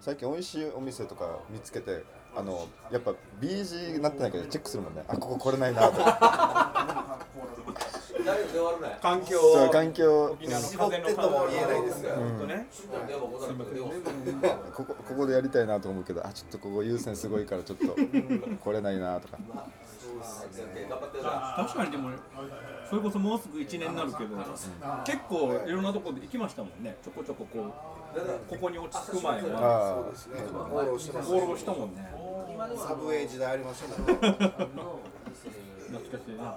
最近美味しいお店とか見つけてあのやっぱ BG になってないからチェックするもんね。あここ来れないな。とか環境。そう環境、絞ってとも言えないですここここでやりたいなと思うけどあちょっとここ優先すごいからちょっと来れないなとか確かにでもそれこそもうすぐ1年になるけど、結構いろんなところで行きましたもんね。ちょこちょここうここに落ち着く前は。あそうですね、放浪したもんね。サブウェイ時代ありましたね。懐かしい。な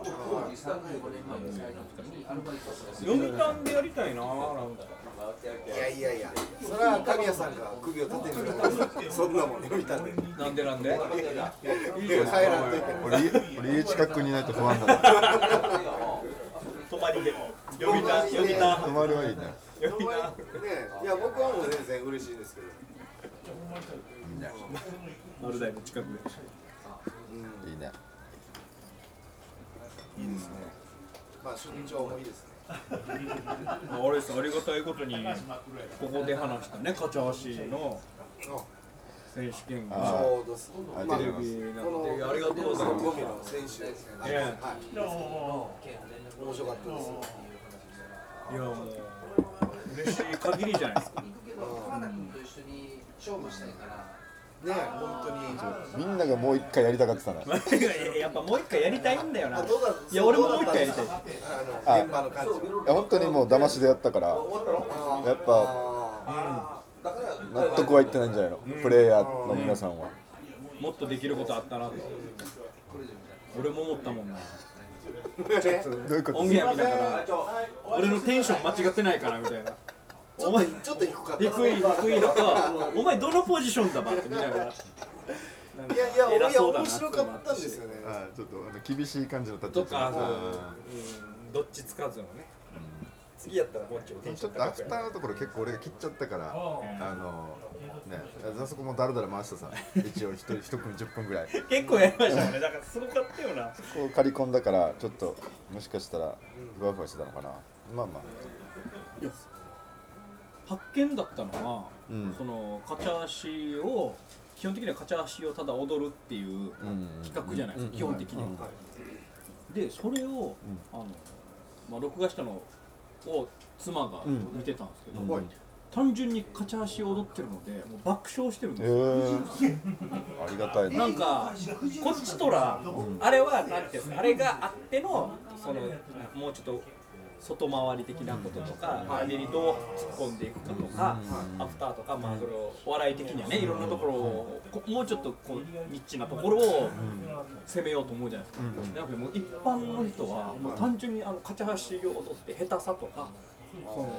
読谷でやりたいななんかいやいやいや、それは神谷さんが首を立てる。から、そんなもん読みたんで。なんでなんで？いや帰らんといけない。俺俺家近くにいないと不安だな。泊まりで読谷読谷泊まりはいいねね、いや僕はもう全然嬉しいですけど。丸大の近くで。いいねいいですね。まあ出張もいいですね。あれですありがたいことにここで話したねカチャーシーの選手権あがちょうどす。まあありがとうございますこのありがとうございますゴミの選手。はい。え面白かったです。いやもう嬉しい限りじゃないですかね、本当に。みんながもう一回やりたかってたの。やっぱもう一回やりたいんだよな。いや俺ももう一回やりたい。あの現場の感じ。いや本当にもう騙しでやったからやっぱあ納得はいってないんじゃないの？プレイヤーの皆さんは。もっとできることあったなと。俺も思ったもんな。ーどういうこと？音源見ながら俺のテンション間違ってないかなみたいなちょっとちょっと低かった。低い低いのか。お前どのポジションだばって見ながら。いやいや、いや面白かったんですよね。あちょっとあの厳しい感じの立ちとかそうあうん。どっちつかずのね。次やったらもうちょいテンシーちょっとアフターのところ結構俺が切っちゃったからあのねあそこもだらだら回してさ。一応一人一組10分ぐらい。結構やりましたよね。だからすごかったよな。こう刈り込んだからちょっともしかしたらふわふわしてたのかな。まあまあ発見だったのは、うん。そのカチャーシーを基本的にはカチャーシーをただ踊るっていううん企画じゃないですか、うん基本的に。は、でそれを、あのまあ、録画したのを妻が見てたんですけど、うん単純にカチャーシ踊ってるのでもう爆笑してるんえですよ、ー、ありがたいななんかこっちとら、あれはなんていうんですかあれがあってのそのもうちょっと外回り的なこととか、あれにどう突っ込んでいくかとか、アフターとか、まあ、それをお笑い的にはねいろんなところをこもうちょっとこうニッチなところを攻めようと思うじゃないですか、なのでもう一般の人はもう単純にあのカチャハシを踊って下手さとかその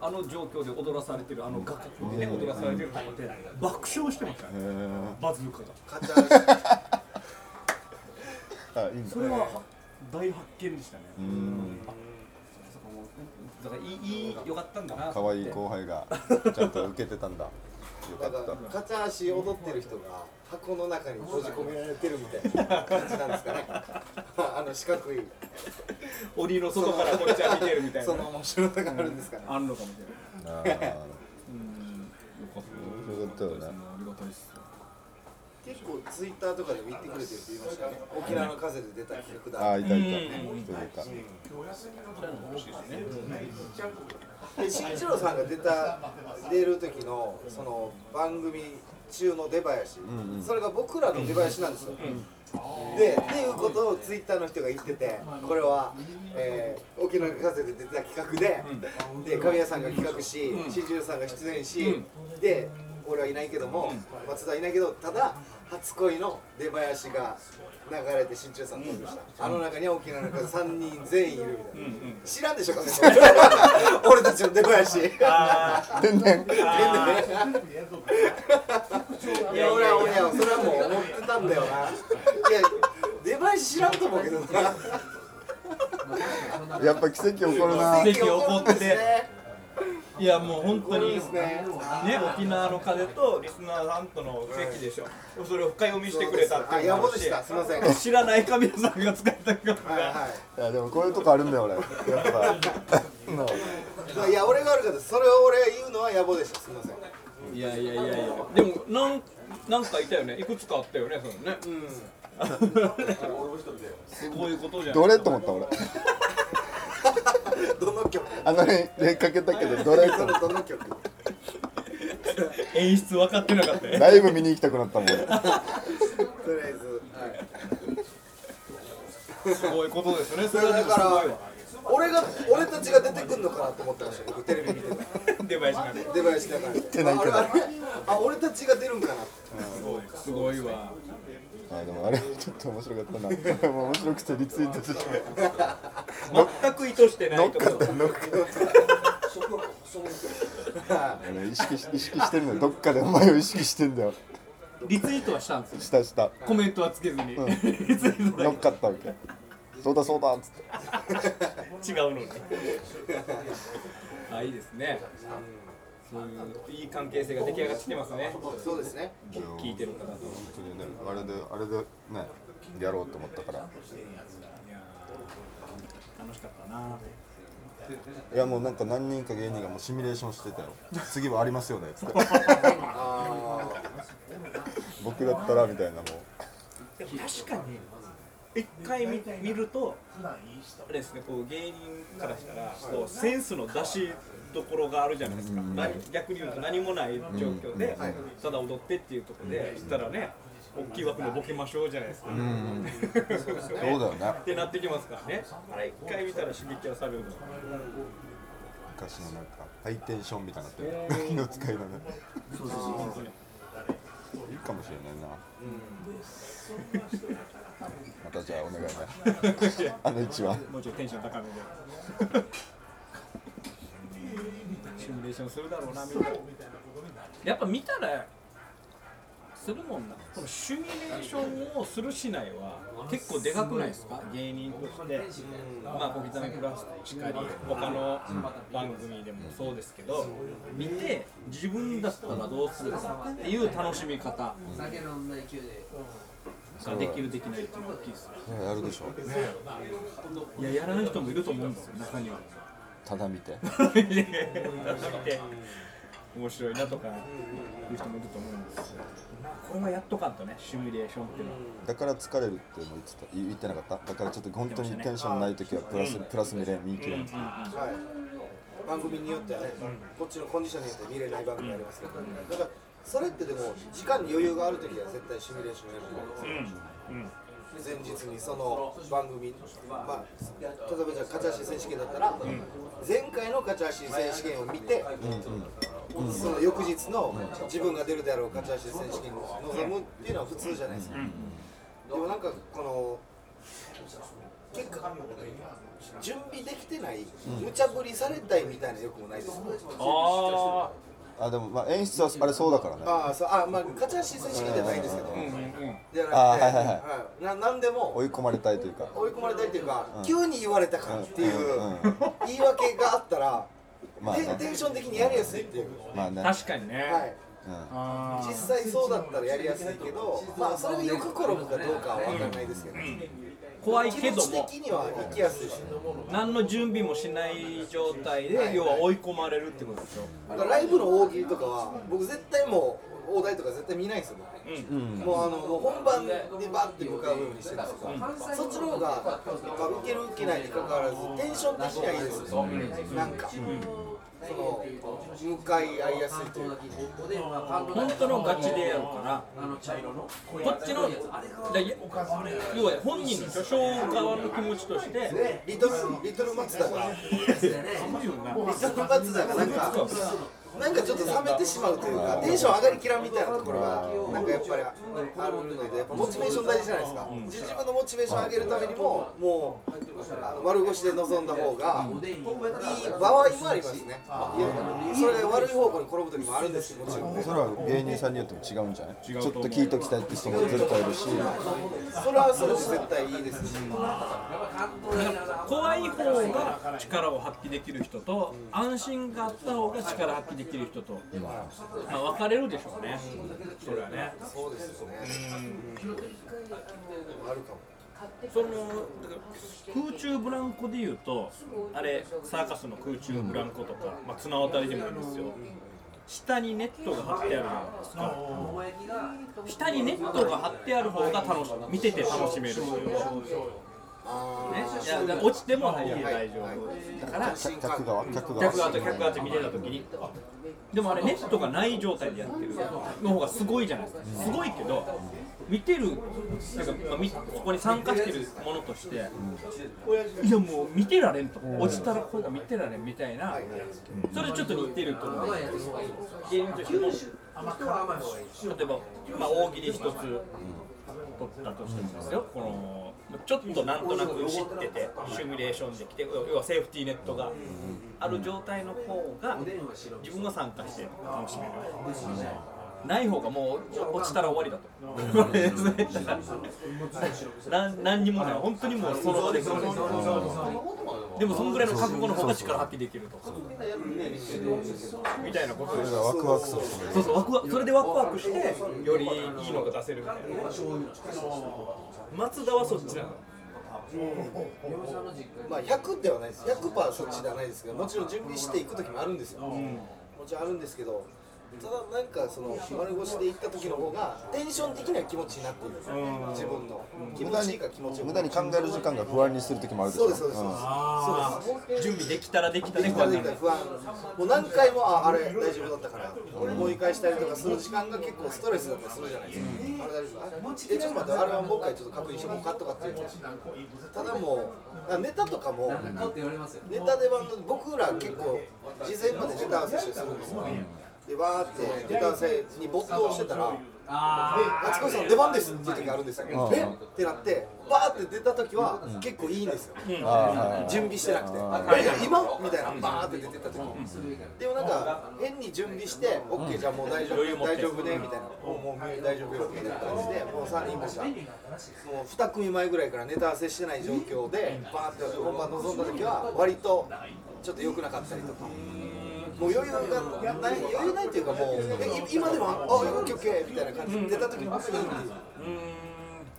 あの状況で踊らされてるあの画角でね踊らされてるとこで爆笑してましたねえバズルカが。それは大発見でしたね。うんだからいいいい良かったんだな。可愛い後輩がちゃんと受けてたんだよかだかったらカチャーシー踊ってる人が箱の中に閉じ込められてるみたいな感じなんですかね あの四角い檻の外からこっちは見てるみたいな。その面白さがあるんですかねあんのかもしれない。あーうん。よかった。よかったよね。結構ツイッターとかでも言ってくれてるって言いましたよね。沖縄の風で出た企画だ。あーいたいた。うん。人いたで新一郎さんが出た出る時のその番組中の出囃子、んうん。それが僕らの出囃子なんですよ、でっていうことをツイッターの人が言っててこれは、えー沖縄の風で出た企画で、で神谷さんが企画し新一郎さんが出演し、で俺はいないけども、松田はいないけどただ初恋の出囃子が流れて新一郎さん登場した、あの中には沖縄の風3人全員いるみたいな、知らんでしょかね俺たちの出囃子あ天然いや俺は俺はそれはもう思ってたんだよないや出囃子知らんと思うけどなやっぱ奇跡起こるな奇跡起こっていやもう本当にですねね沖縄の風とリスナーさんとの奇跡でしょ。それを深読みしてくれたってあいうでし。たすいません。はい知らない神谷さんが使った曲が。はいやでもこういうとこあるんだよ俺。やっぱ。の いいや俺が悪かったそれを俺が言うのは野暮でしたすみません。いやいやいやいや。でもなんなんかいたよね。いくつかあったよねそのね。すごいことじゃん。どれと思った俺 どの曲？あの辺でかけたけどどれとど思っのどの曲？演出分かってなかったたね。ライブ見に行きたくなったもん。俺とりあえずはい。すごいことですね。そそれれはでもだからすごいわ俺が俺たちが出てくんのかなと思ってました僕テレビ見てた出囃子が。ね出囃子だから。てないけど。ああれあ俺たちが出るんかな。すごいわあでもあれちょっと面白かったな。もう面白くてリツイートして。全く意図してないところ。乗っかった乗っかった。俺意識し意識してるの。よどっかでお前を意識してんだよ。リツイートはしたんですよしたした。コメントはつけずに、うん。リツイートだ乗っかったわけ。そうだそうだっつって。け違うのにあいいですねそういういい関係性が出来上がってきてますね。そうですね。聞いてる方と。本当にねあれであれでねやろうと思ったから。いやー楽しかったな。いやもうなんか何人か芸人がもうシミュレーションしてたよ。次はありますよね。っつってあ僕だったらみたいなもでも確かに一回見見るとあれですねこう芸人からしたらこうセンスの出しどころがあるじゃないですか、何逆に言うと何もない状況で、ただ踊ってっていうところで、そしたらね大きい枠でボケましょうじゃないですか、ううん。そうですよそうだよね。ってなってきますからね。あれ一回見たら刺激はされるの昔のなんかハイテンションみたいになってるの使いだね。そうそうそう本当にいいかもしれないなまたじゃあお願いねあの一番。もうちょっとテンション高めで。シミュレーションするだろうなみんな。やっぱ見たらするもんな。このシミュレーションをするしないは結構でかくないですか？芸人として。まあ小刻みプラスしかり他の番組でもそうですけど見て自分だったらどうするかっていう楽しみ方ができるできないっていうのは大きいですねやるでしょ。いややらない人もいると思うんですよ中には。ただ見て。いやいやいや見て。面白いなとかいう人もいると思うんですよ。これはやっとかんとねシミュレーションっていうのは。だから疲れるって言ってた。言ってなかった。だからちょっと本当にテンションない時はプラスプラス見れ見切れはい。番組によってはねこっちのコンディションによって見れない番組ありますけど。だからそれってでも時間に余裕がある時は絶対シミュレーションやると思う。んで前日にその番組、まあ、例えばじゃあ勝ち足選手権だったら、前回の勝ち足選手権を見て、その翌日の自分が出るであろう勝ち足選手権に臨むっていうのは普通じゃないですか。でもなんかこの結果準備できてない、無茶ぶりされたいみたいな欲もないですか、ああでもまあ演出はあれそうだからね。ああそうあまあ勝ち足選手権じゃないんですけど、あうんうんうん。じゃなくて、あはいはいはい。はいななんでも追い込まれたいというか。追い込まれたいっていうか、急に言われたからっていううんうん。言い訳があったら、まあね。テンテンション的にやりやすいっていう、まあね。確かにね、はい、実際そうだったらやりやすいけど、まあそれがよく転ぶかどうかは分からないですけど、ー怖い気けども持ち的には行きやすいし、何の準備もしない状態で要は追い込まれるってことでしょ？だからライブの大喜利とかは、僕絶対もう大台とか絶対見ないんですよ、僕。うん。もうあのもう本番でバッて向かうようにしてるんですけど、そっちの方が、まあ、受ける受けないにかかわらずテンション的にはいいですよ、なんか、その向かい合いやすいというか。本当のガチでやるからこっちのだいや要は本人の巨匠側の気持ちとして。リトルリトル松田が。リトル松田がなんかなんかちょっと冷めてしまうというかテンション上がりきらんみたいなところがなんかやっぱりあるのでやっぱモチベーション大事じゃないですか。自分のモチベーション上げるためにももう丸腰で臨んだ方がいい場合もありますね。それが悪い方向に転ぶ時もあるんですよもちろんね。それは芸人さんによっても違うんじゃない？ちょっと聞いときたいって人も絶対いるし。それはそれで絶対いいですし怖い方が力を発揮できる人と安心があった方が力発揮できるってる人と、まあ、分かれるでしょうね。それはね。そうですよねあるかもそのだから空中ブランコでいうとあれサーカスの空中ブランコとか、まあ、綱渡りでもいいんですよ。下にネットが張ってあるじゃないですか。下にネットが張ってある方が楽し見てて楽しめる。ね。落ちても大丈夫だから客客側客側客側と客側と見てた時に。でもあれネットがない状態でやってるの方がすごいじゃないですか。すごいけど見てるなんか、まあ、みそこに参加してるものとして、いやもう見てられんと、落ちたらこれが見てられんみたいな、それちょっと似てると思う。芸人としても。例えば、まあ、大喜利一つ取ったとしてもですよ、このちょっとなんとなく知っててシミュレーションできて要はセーフティーネットがある状態の方が自分が参加して楽しめる。ない方がもう落ちたら終わりだと。何にもない。本当にもうその場ででもそんぐらいの覚悟の方が力発揮できると。みたいなことそれがワクワクする。そうそうワクワクそれでワクワクしてよりいいのが出せるみたいな。松田はそっちなの？まあ100ではないです。100%そっちではないですけどもちろん準備していく時もあるんですよ、もちろんあるんですけどただなんかその丸腰で行った時の方がテンション的には気持ちいいなっていう、自分の。気持ちいいか気持ちよく。無駄に考える時間が不安にする時もあるでしょ。そうですそうです。そうです。準備できたらできたでできたらできたら不安。もう何回もああれ大丈夫だったから思い返したりとかする時間が結構ストレスだったりするじゃないですか、あれ大丈夫あえちょっと待ってあれはもう一回ちょっと確認してもうかとかっていうただもうあネタとかもネタでは僕ら結構事前までネタ合わせしてするんですよでわーってネタ合わせに没頭してたら夏子さん出番ですっていう時あるんですよ、うん。え？ってなってバーって出た時は結構いいんですよ、準備してなくて、今？みたいな、バーって出てた時でもなんか、変に準備して、オッケー、じゃあもう大丈夫、大丈夫ねみたいな、もうもう大丈夫よみたいな感じで、もう3人もさ、もう2組前ぐらいからネタ合わせしてない状況で、バーって本番臨んだ時は、割とちょっと良くなかったりとか。もう余裕がない余裕ないっていうかもう今でもあオッケーオッケーみたいな感じで出た時にいいっていう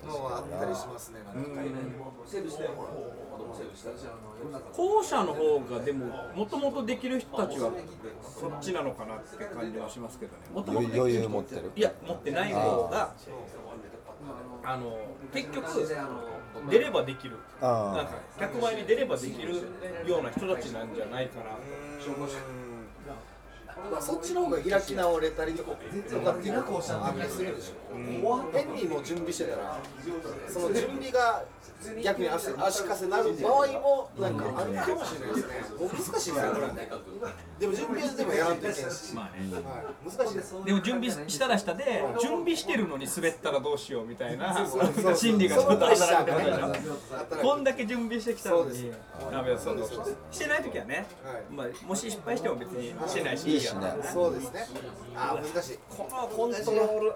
のはあったりしますねなんか後者の方がでももともとできる人たちはそっちなのかなって感じはしますけどねもともと余裕持ってるいや持ってない方があの結局出ればできるあーなんか100万に出ればできるような人たちなんじゃないかなまあ、そっちの方が開き直れたりとかとかってい。うのもあったりするでしょ変にも準備してたらその準備が逆に足足かせなる。場合もなんかあるかもしれないですねもう難しいですよこれでも準備はでもやらんといけんし、まあねはい、難しいですでも準備したらしたで準備してるのに滑ったらどうしようみたいな。心理がちょっと働くそのプでしレッシャーがね。ょこんだけ準備してきたのにしてない時はね、はい。まあ、もし失敗しても別にしてないし。いいしねそうですね。あー難しい。このコントロール。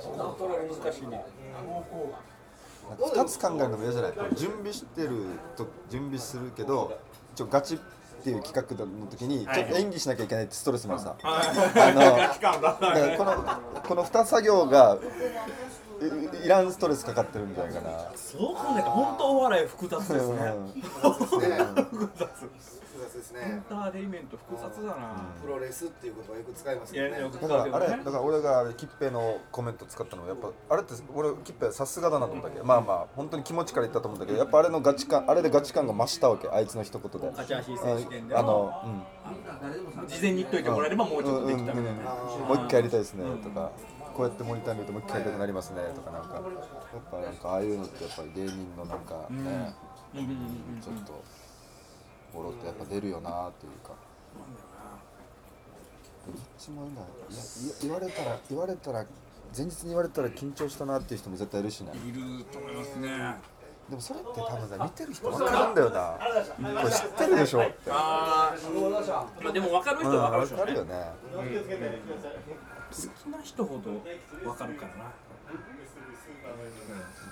コントロール難しいね。2つ考えるのも嫌じゃない？準備してると準備するけど一応ガチっていう企画の時にちょっと演技しなきゃいけないってストレスもあるさ、あの このこの2作業がいいらんストレスかかってるんじゃないかな。そう考えたら本当お笑い複雑ですね。うん。ね複雑複雑ですエンねターテインメント複雑だな、プロレスっていう言葉よく使いますよねだからあれだから俺があれキッペイのコメント使ったのはやっぱあれって俺キッペイさすがだなと思ったけ。どまあまあ本当に気持ちから言ったと思うんだけどやっぱあれのガチ感あれでガチ感が増したわけあいつの一言で。事前に言っといてもらえればもうちょっとできたみたいな、もう一回やりたいですねとか、こうやってモニター見るともう一回やりたくなりますねとかなんか。やっぱなんかああいうのってやっぱり芸人のなんかね、うんうんうんちょっとボロってやっぱ出るよなっていうか。どっちもいいんだいや言言われたら言われたら前日に言われたら緊張したなっていう人も絶対いるしね。いると思いますね。でもそれって多分さ見てる人分かるんだよな。これ知ってるでしょって。ああまあでも分かる人は分かるでしょうね。分かるよね好きな人ほど分かるからな。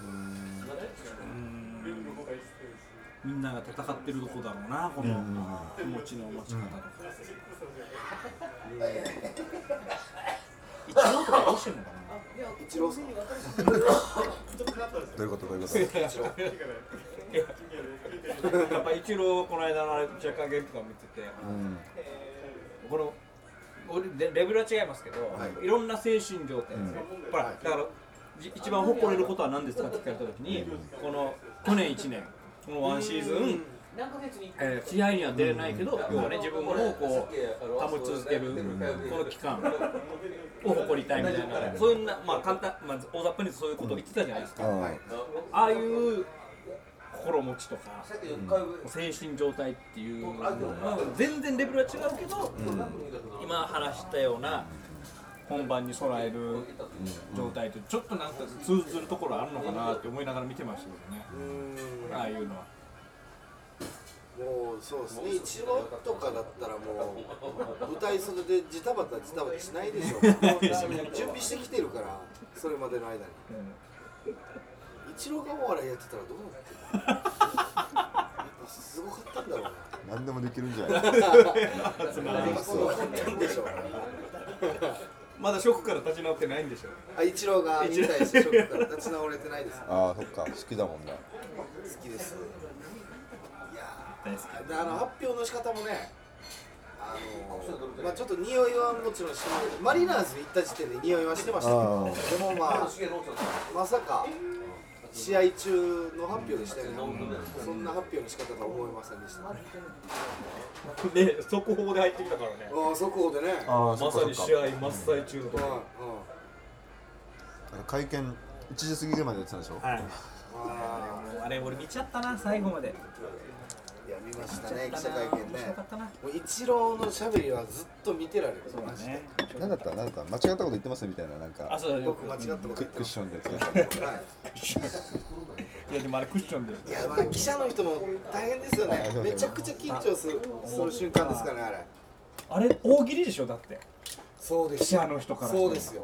うん。みんなが戦ってるとこだろうなこの気持ちの持ち方とか一応とかどうしてん。のかな一郎さんどういうことどうい。うことやっぱ一郎この間のあれ若干ゲームとか見ててうん。このレベルは違いますけど、い、ろんな精神状態ですね、ほらだからじ一番誇れることは何ですかって聞かれた時に、この去年1年このワンシーズン、えー試合には出れないけど、要はね自分をこう保ち続けるこの期間を誇りたいみたいな、そういうなまあ簡単まあ大雑把にそういうことを言ってたじゃないですか。はい。ああいう心持ちとか、精神状態っていうのは全然レベルは違うけど、今話したような本番に備える状態とちょっとなんか通ずるところあるのかなって思いながら見てましたけどね、ああいうのは。もうそうですね。一郎とかだったらもう舞台袖でジタバタジタバタしないでしょ。準備してきてるからそれまでの間に一郎がお笑いやってたらどうなってるやっぱすごかったんだろうな。何でもできるんじゃない？まだショックから立ち直ってないんでしょあ一郎が引退してショックから立ち直れてないですああそっか。好きだもんね好きです。いやであの発表の仕方もねあのまあちょっと匂いはもちろんしてマリナーズに行った時点で匂いはしてましたけどあでもまあまさか試合中の発表でしたよね。そんな発表の仕方とは思いませんでした。で速報で入ってきたからね。ああ速報でね。ああそまさに試合真っ最中のところ会見1時過ぎぐらいまでやってたんでしょ？はい。ああれ俺見ちゃったな最後までや見ましたね記者会見ね。もう一郎のしゃべりはずっと見てられる。そうだね。何だった？何だった？間違ったこと言ってますみたいななんか。あそうだよ僕間違ったことク言ってますクッションではい。い。やでもあれクッションでいやまあ記者の人も大変ですよね。めちゃくちゃ緊張するする瞬間ですからねあれ。あれ大喜利でしょ？だって。そうです記者の人からそうですよ。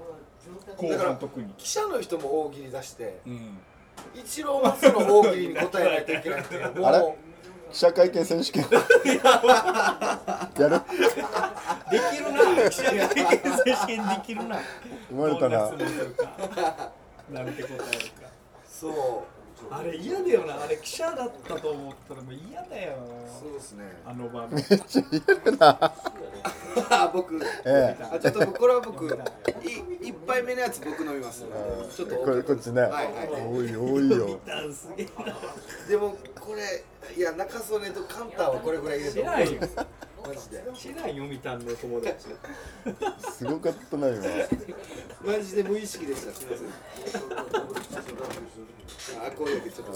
後半特に。記者の人も大喜利出してうん。一郎もその大喜利に答えないといけないっていうもうあれ記者会見選手権。やるできるな。記者会見選手権できるな。生まれたな。なんて答えるか。そうあれ嫌だよな。あれ記者だったと思ったらもう嫌だよ。そうですね。あの場面。めっちゃ言うな。あ僕。ええ。あちょっとこれは僕い一杯目のやつ僕飲みます。ちょっと。これこっちね。はいはい多い多いよ。でもこれいや中曽根とカンターはこれぐらい入れて知らんよマジで。知らんよみたんの友達。すごかったな今。マジで無意識でしたすみません。あこういうちょっと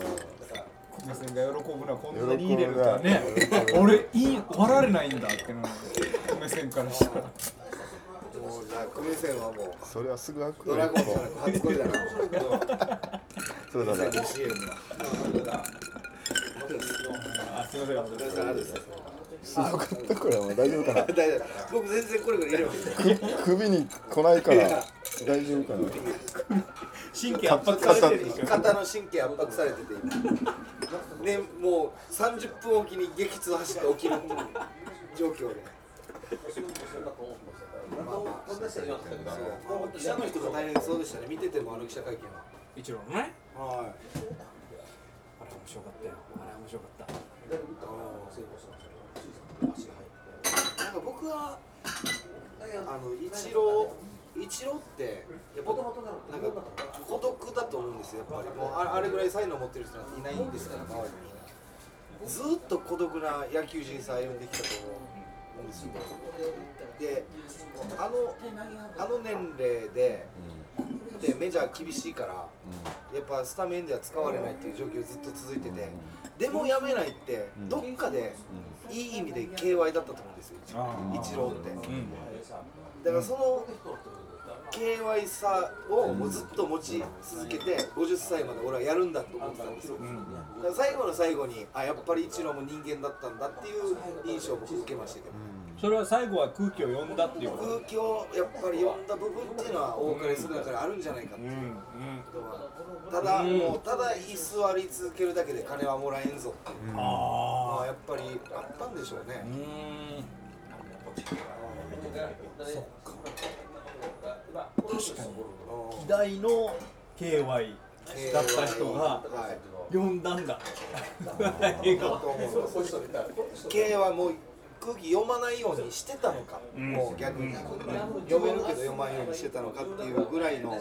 小目線が喜ぶなこんなに入れるとはね。俺いい割られないんだってな線からしたら。もうじゃあ線はもうそれはすぐ開くドラゴン初恋だな。そうだね。CM あすいませんすすごかった。これは大丈夫かな？大丈夫。僕全然これぐらい入れますく首に来ないから大丈夫かな？神経圧迫されてる肩の神経圧迫されてて今。ねもう30分おきに激痛走って起きる状況で。まあまあそう記者の人が大変そうでしたね。見ててもあの記者会見は。一郎のね。はい。あれ面白かったよ。あれ面白かったなんか僕はあの一郎一郎ってやっぱなんか孤独だと思うんですよやっぱりもうああれぐらい才能持ってる人なんていないんですから周りにずーっと孤独な野球人生歩んできたと思うんですよ。であのあの年齢ででメジャー厳しいからやっぱスタメンでは使われないっていう状況ずっと続いててでもやめないってどっかでいい意味で KY だったと思うんですよ一郎って。だからその KY さをもうずっと持ち続けて50歳まで俺はやるんだと思ってたんですよ。だから最後の最後にあやっぱり一郎も人間だったんだっていう印象を僕受けましたけど。それは最後は空気を読んだっていう空気をやっぱり読んだ部分っていうのは多かれ少なかれあるんじゃないかっていう。ことはただもうただ居座り続けるだけで金はもらえんぞっていう。のあはやっぱりあったんでしょうね。あうん。確かに。うん偉大の KY だった人がはい。読んだんだ。K はもう空気読まないようにしてたのか、もう逆に読めるけど読まないようにしてたのかっていうぐらいの感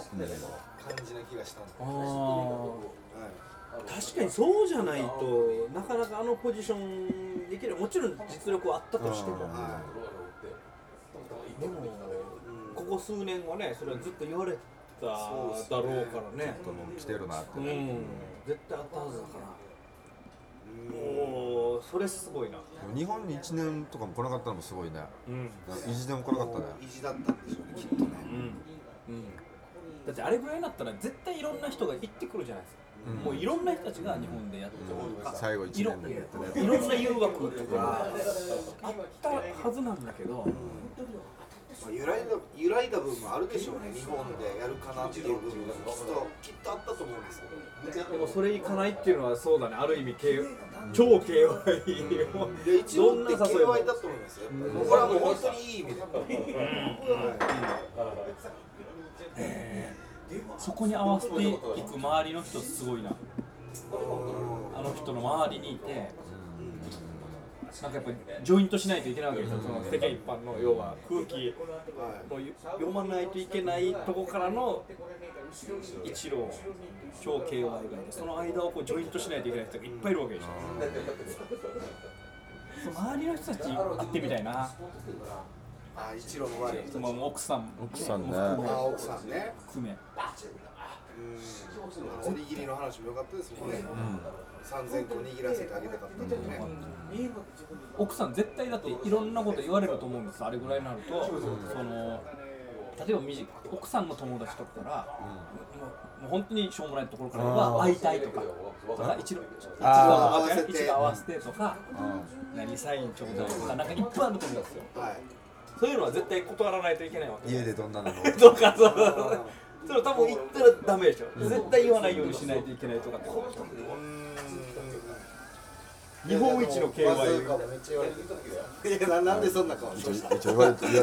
じな気がしたんで、あはい、ー確かにそうじゃないとなかなかあのポジションできるもちろん実力はあったとしても、はでもここ数年はねそれはずっと言われただろうからね。とも来てるなって。うん。絶対あったはずだから。もうそれすごいな。日本に1年とかも来なかったのもすごいね。うん。意地でも来なかったね。い、意地だったんでしょうねきっとね、うん。だってあれぐらいになったら絶対いろんな人が行ってくるじゃないですか、うんもういろんな人たちが日本でやってるとか、最後1いろ年でやってねいろんな誘惑とかあったはずなんだけど、まあ、揺らいだ揺らいだ部分もあるでしょうね日本でやるかなっていう部分がきっときっとあったと思うんですよ。でもそれいかないっていうのはそうだね。ある意味 K 超 KY を。いや一応って KY だと思いますよこれはもう本当にいい意味で、そこに合わせていく周りの人すごいな。あの人の周りにいてなんかやっぱりジョイントしないといけないわけですよ。その世間一般の要は空気はいの読まないといけないとこからの一郎超 KY がいてその間をこうジョイントしないといけない人がいっぱいいるわけでしょ。周りの人たち会ってみたいなあ一郎の周りの人その奥さん。奥さんね。あ奥さんね。含めうん。おにぎりの話も良かったですもんね、3000個握らせてあげたかったんでね、奥さん絶対だっていろんなこと言われると思うんです。あれぐらいになると、その例えば奥さんの友達とかから、もうもう本当にしょうもないところからは会いたいとか。とか一度一度合わせて。とか何サインちょうだいとかなんかいっぱいあると思うんですよ。はいそういうのは絶対断らないといけないわけ家でどんなのと かそうそうそれ多分言ったらダメでしょ絶対言わないようにしないといけないとかって。日本一の KY カもめっちゃ言われてたいやななんでそんな顔していや言われてる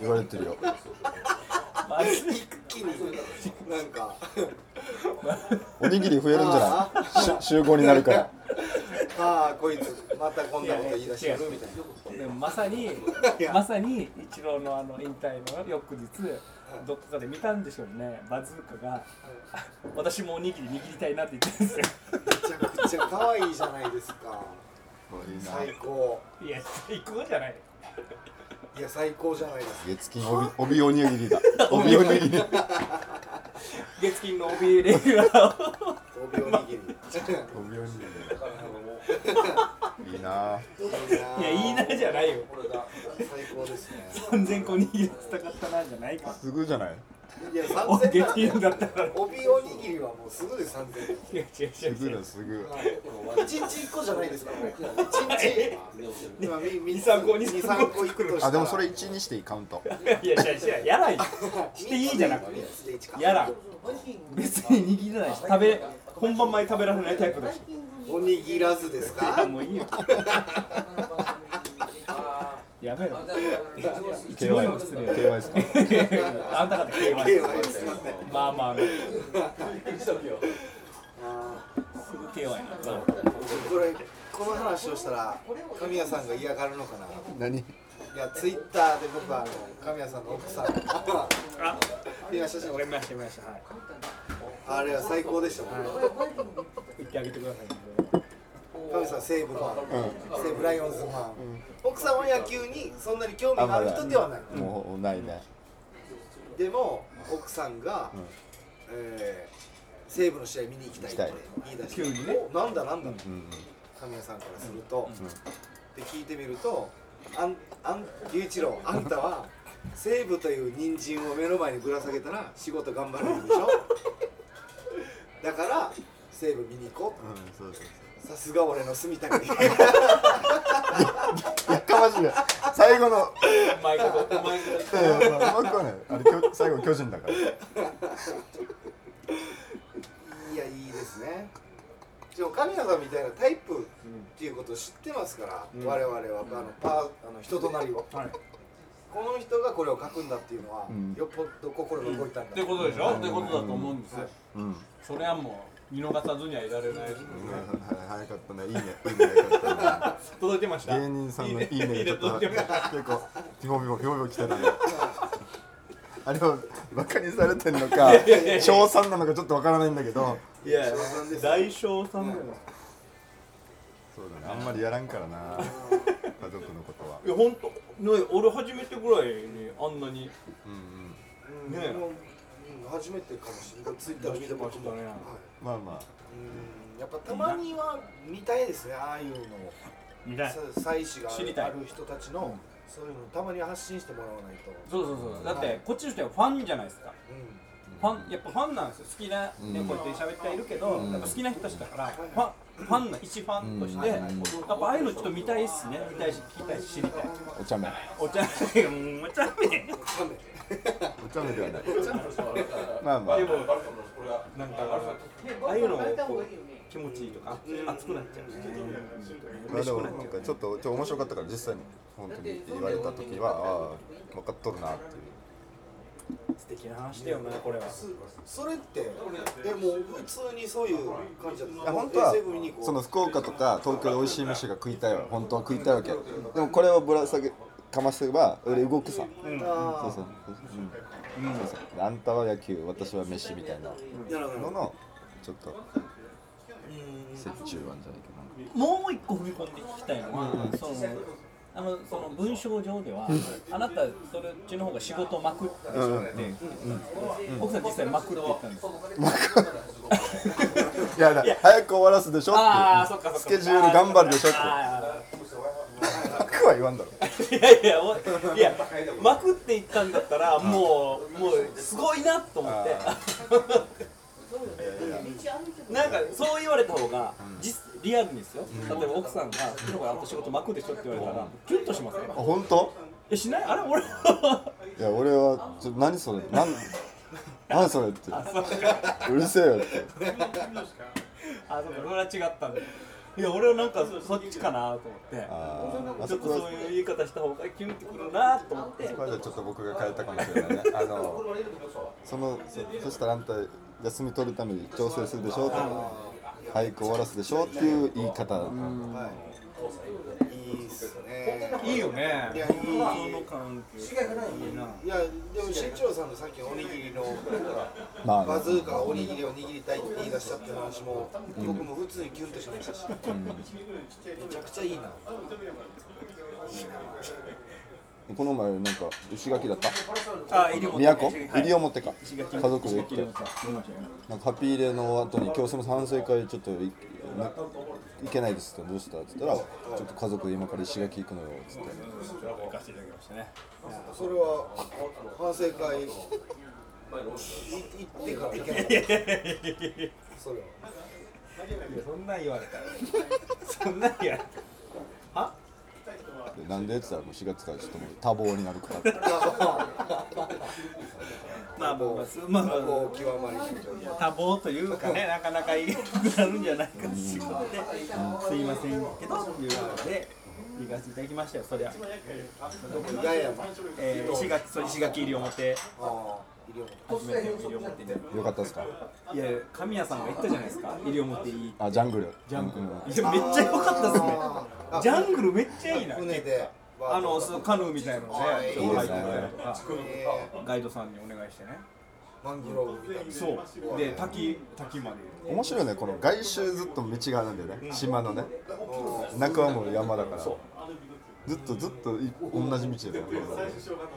言われてるよ 一気になんか。おにぎり増えるんじゃない？し集合になるから。ああこいつまたこんなこと言い出してるみたいな。でもまさにや。まさにイチローのあの引退の翌日どっかで見たんでしょうね。バズーカが私もおにぎり握りたいなって言ってるんですよ。めちゃくちゃ可愛いじゃないですか。いいな。最高。いや最高じゃないいや最高じゃないですか。月金帯帯おにぎりだ。帯おにぎり。月金の帯レギュラーを帯おにぎり帯おにぎり。いいな。いやいいなじゃないよ。最高ですね。3000個握りしたかったなじゃないかすぐじゃない？いやお3000月金だったら。帯おにぎりはもうすぐです3000違う違う違すぐう違うだすぐ。一日一個じゃないですか一日。今みみ二三個二二三個くとしたら。あでもそれ1にしていいカウント。いやいやいややらんよ。していいじゃなくてやらん。別に握らないし。食べ本番前食べられないタイプだし。おにぎらずですいやかもういいよ やめろ一 KY ですか？あんた方 KY すいまあまあ。あのすあぐ KY なー。これこの話をしたら神谷さんが嫌がるのかな？何？いやツイッターで僕はあの神谷さんの奥さん。あ見ました見ました。見ましたはい。あれは最高でしたもん。言ってあげてください。神谷さん西武ファン、西武ライオンズファン、奥さんは野球にそんなに興味がある人ではない、もうないね。でも奥さんが、えー西武の試合見に行きたいって言い出して急にね。おなんだなんだ、うん神谷さんからすると、で聞いてみると「あんあん龍一郎あんたは 西武という人参を目の前にぶら下げたら仕事頑張れるでしょ？だから西武見に行こう。んそうそううさすが俺の住みたくやかましいね最後の。いやいやまあ僕はねあれきょ最後巨人だから。いやいいですね。でも神谷さんみたいなタイプっていうことを知ってますから、我々はあのパーあの人となりを、はい。この人がこれを書くんだっていうのは、ん。よっぽど心が動いたんだ、ってことでしょ？ってことだと思うんですよ。うん。それはも見逃さずにはいられないうん早かったね。いいね。いいね早かったね。届いてました？芸人さんのいいねがちょっと結構ピモピモピモピモ来てたね。あれはバカにされてんのか賞賛なのかちょっとわからないんだけど。いや大賞さんだよ。そうだね。あんまりやらんからな。家族のことは。いや本当。ね俺初めてぐらいにあんなに。うんうん。ね初めてかもしれない。ツイッター見てました。ねはい。まあまあ。うん。やっぱたまには見たいですねああいうのを。見たい。さ祭祀が知りたい。ある人たちのそういうのたまに発信してもらわないと。そうそうそうだってこっちの人はファンじゃないですか。うん。ファンやっぱファンなんですよ。好きな、ねうん。こうやって喋ってはいるけど、うん。やっぱ好きな人たちだからファンファンの一ファンとして、うん。やっぱああいうのちょっと見たいっすね。見たいし聞きたいし知りたい。お茶目。お茶目。うんお茶目お茶目ではない。まあまあ。もなんかああいうのをこう気持ちいいとか熱くなっちゃう。ねまあでもなんかちょっとちょ面白かったから実際に本当に言われた時はああ分かっとるなっていう。素敵な話だよねこれは。それってえもう普通にそういう感じだっ本当はその福岡とか東京で美味しい飯が食いたいわ本当は食いたいわけ。でもこれをぶら下げかませば俺動くさ、うーそうう。ん、そうそう。であんたは野球私は飯みたいな。なるほどののちょっとうん。折衷案じゃないけもう一個踏み込んで聞きたいのは、そのあのその文章上では、あなたそれっちの方が仕事をまくってしまって、奥さん。実際まくって言ったんですよ。どいやだ早く終わらすでしょって。スケジュール頑張るでしょってあ楽は言わんだろ。ーいやいや、おいや、まくって言ったんだったら、もう、もう、すごいなと思って。なんかそう言われた方が、実リアルにですよ、例えば奥さんが「昨日からあと仕事まくでしょ」って言われたらキュンとしますねあ本当？えしない？あれ俺いや俺はちょ何それ？なん何それって。うるせえよって。あそうか。俺は違ったんだいや俺はなんかそそっちかなと思って。あちょっとそこはそういう言い方した方がキュンってくるなと思って。これでちょっと僕が変えたかもしれないね。あのそのそそしたらあんた休み取るために調整するでしょ？って早く終わらすでしょ？っていう言い方。いいっすねいいよね。いやいい。その関係いいな。いやでも新庄さんのさっきのおにぎりのまあバズーカがおにぎりを握りたいって言い出したって話も、僕も普通にキュンとしましたし、めちゃくちゃいいな。この前なんか石垣だった？あ西表都？はい。西表か。石垣。家族で行って。なんかハッピー入れの後に今日その反省会ちょっといな行けないですってどうしたって言ったらちょっと家族で今から石垣行くのよっつって行かせていただきましたねそれは反省会い行ってから行けないそれはそんなん言われたらそんなん言われたなんでって言ったらもう4月からちょっともう多忙になるから。ってまあまあまあまあまあ。こう極まり。多忙というかね、なかなか言えなくなるんじゃないかっていうことで、すいませんけど、いうことで、行かせていただきましたよ、そりゃ。いやいやえー、石垣、そう石垣入表、ああ医療初めての西表で。よかったですか？いや、神谷さんが言ったじゃないですか、西表いい。あジャングル。ジャングル。めっちゃ良かったですね。あジャングルめっちゃいいな。船であの、そうカヌーみたいなので、ちょっと入ってみたりとか、えガイドさんにお願いしてね。ーマングローブみたいなそう。で、滝、滝まで。面白いねこの外周ずっと道があるんだよね島のね中はもう山だからずっとずっとい同じ道だよ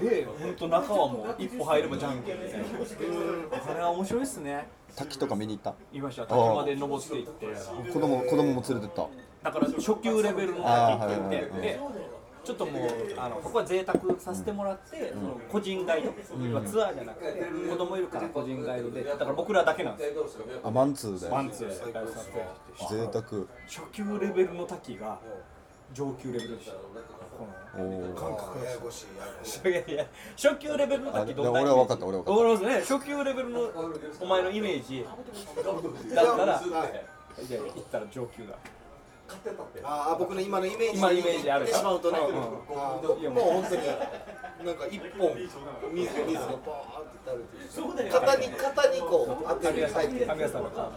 で、本当中はもう一歩入ればジャングルみたいな。これは面白いっすね。滝とか見に行った？言いました。滝まで登っていって。子供子供も連れてっただから初級レベルの滝って言って、はいはいはい。で、ちょっともうあのここは贅沢させてもらって、その個人ガイド、要はツアーじゃなくて子供いるから個人ガイドで、だから僕らだけなんですよ。あマンツーで。ワンツーで。ガイドさせて。贅沢。初級レベルの滝が上級レベルでした。このおお感覚ややこしいややこしいいやいや初級レベルの滝どんなイメージ？あ俺は分かった俺は分かわかりますね初級レベルのお前のイメージだったらはいじゃあ行ったら上級だああ僕の今のイメージ今のイメージあるでしまうとね、うんあーもう本当になんか一本水水がバーって垂れてる肩に肩にこう当てるタイプ神谷さんの顔。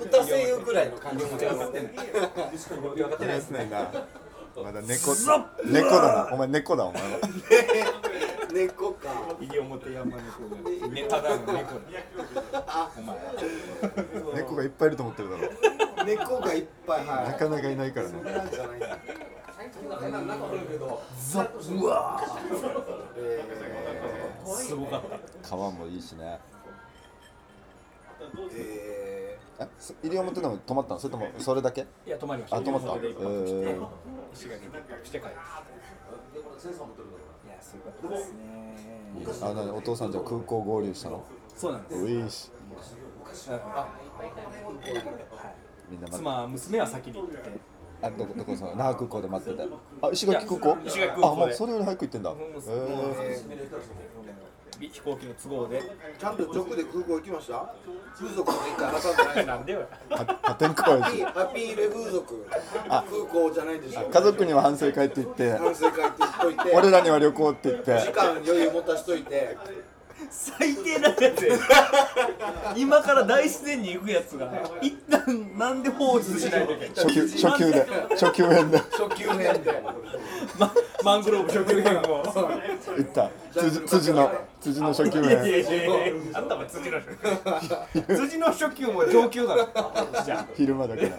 歌声優ぐらいの感じも。分かってない分かってないですねなまだ猫。猫だな。お前猫だお前は。猫か。西表山猫がネタだの猫だお前。猫がいっぱいいると思ってるだろ猫がいっぱいはい。なかなかいないからね。なんじゃないんだうわえすごかった。川もいいしね。ー。ええそ西表でも泊まったの？それともそれだけ？いや泊まりました。あ泊まった？えー石垣に一泊して帰っていやすごかったですねあお父さんじゃあ空港合流したの？そうなんです。ういーし。あみんな妻娘は先に行って。あどこどこその那覇空港で待ってた。あ石垣空港？石垣空港で。あもうそれより早く行ってんだ。へえ飛行機の都合で。ー、ちゃんと直で空港行きました？風俗と一回挟んでないなんでよ。は破天荒ハッピーレ風俗空港じゃないんでしょ？家族には反省会って言って。反省会って言っといて。俺らには旅行って言っ時て間余裕持たしといて最低なやつや今から大自然に行くやつが一旦なんで放出しないといけない初級初級で初級編で。初級編で。まマングローブ。初級編を。行った。辻辻の辻の初級編。いやいやあんたも辻の初級。辻の初級も上級だろ。じゃ昼間だけだ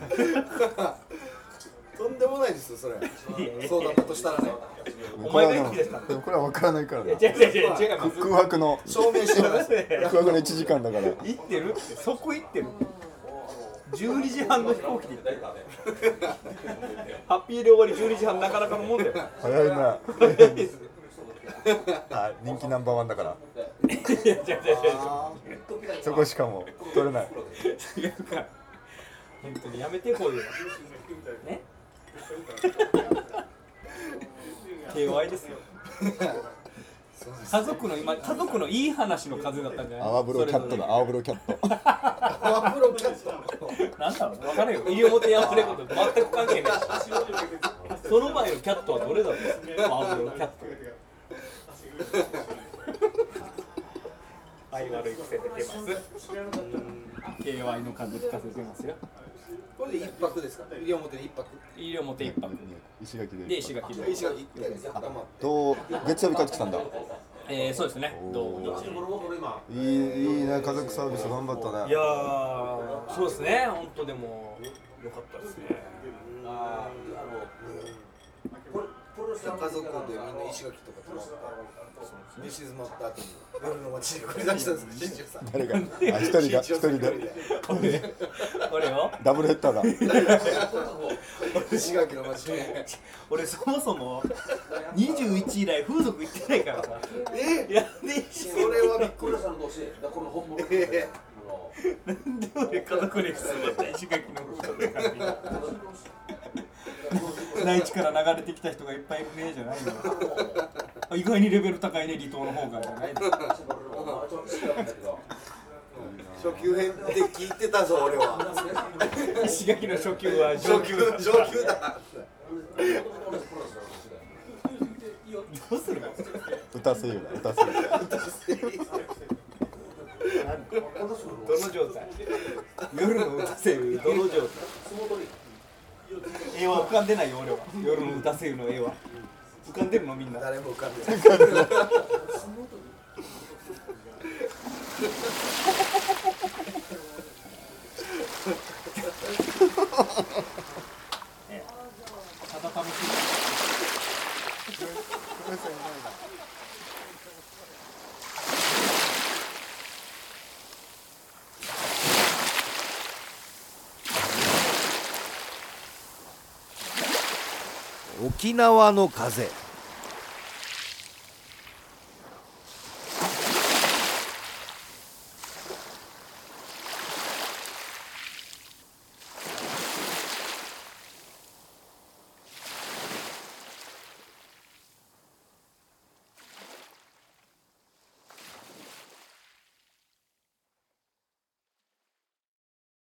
とんでもないですよそれ。そうだったとしたらね。お前が言ってきたでもこれは分からないからな。違う違う違う違う。空白の。証明してください空白の1時間だから。行ってるってそこ行ってる。12時半の飛行機で行ってる。ハッピーで終わり12時半なかなかのもんだよ。早いな。あ人気ナンバーワンだから。いや違う違う違う。そこしかも取れない。違うから本当にやめてこういうのね KY ですよ。家族の今家族のいい話の数だったんじゃない？泡風呂キャットだ泡風呂キャット。アフロキャット。なんだろう分からんよ西表山猫と全く関係ない。しその前のキャットはどれだろう？泡風呂キャット。愛悪い癖出てます。KY の数聞かせてますよこれで一泊ですか？西表で一泊。西表一泊。石垣で。で石垣で。石垣と月曜日帰ってきたんだ。えー、そうですね。土日いいいいね家族サービス頑張ったね。いやーそうですね。本当でも良かったですね家族でみんな石垣とか泊まって寝静まった後に夜の街で繰り出したんです新庄さん。誰が？あ一人が一人で？俺よダブルヘッダーだ。石垣の街で。俺そもそも21以来風俗行ってないからさえ？いやでそれはびっくりえなんで俺家族で住んでた石垣の風俗から見た内地から流れてきた人がいっぱいいるねじゃないの。あ意外にレベル高いね離島の方がじゃないの。初級編で聞いてたぞ俺は。石垣の初級は。上上級級だ。上級だ。どうするの？歌声優だ歌声優どの状態？夜の歌声優どの状態絵は。浮かんでないよ俺は。夜の歌声優の絵は。浮かんでるのみんな。誰も浮かんでない沖縄の風。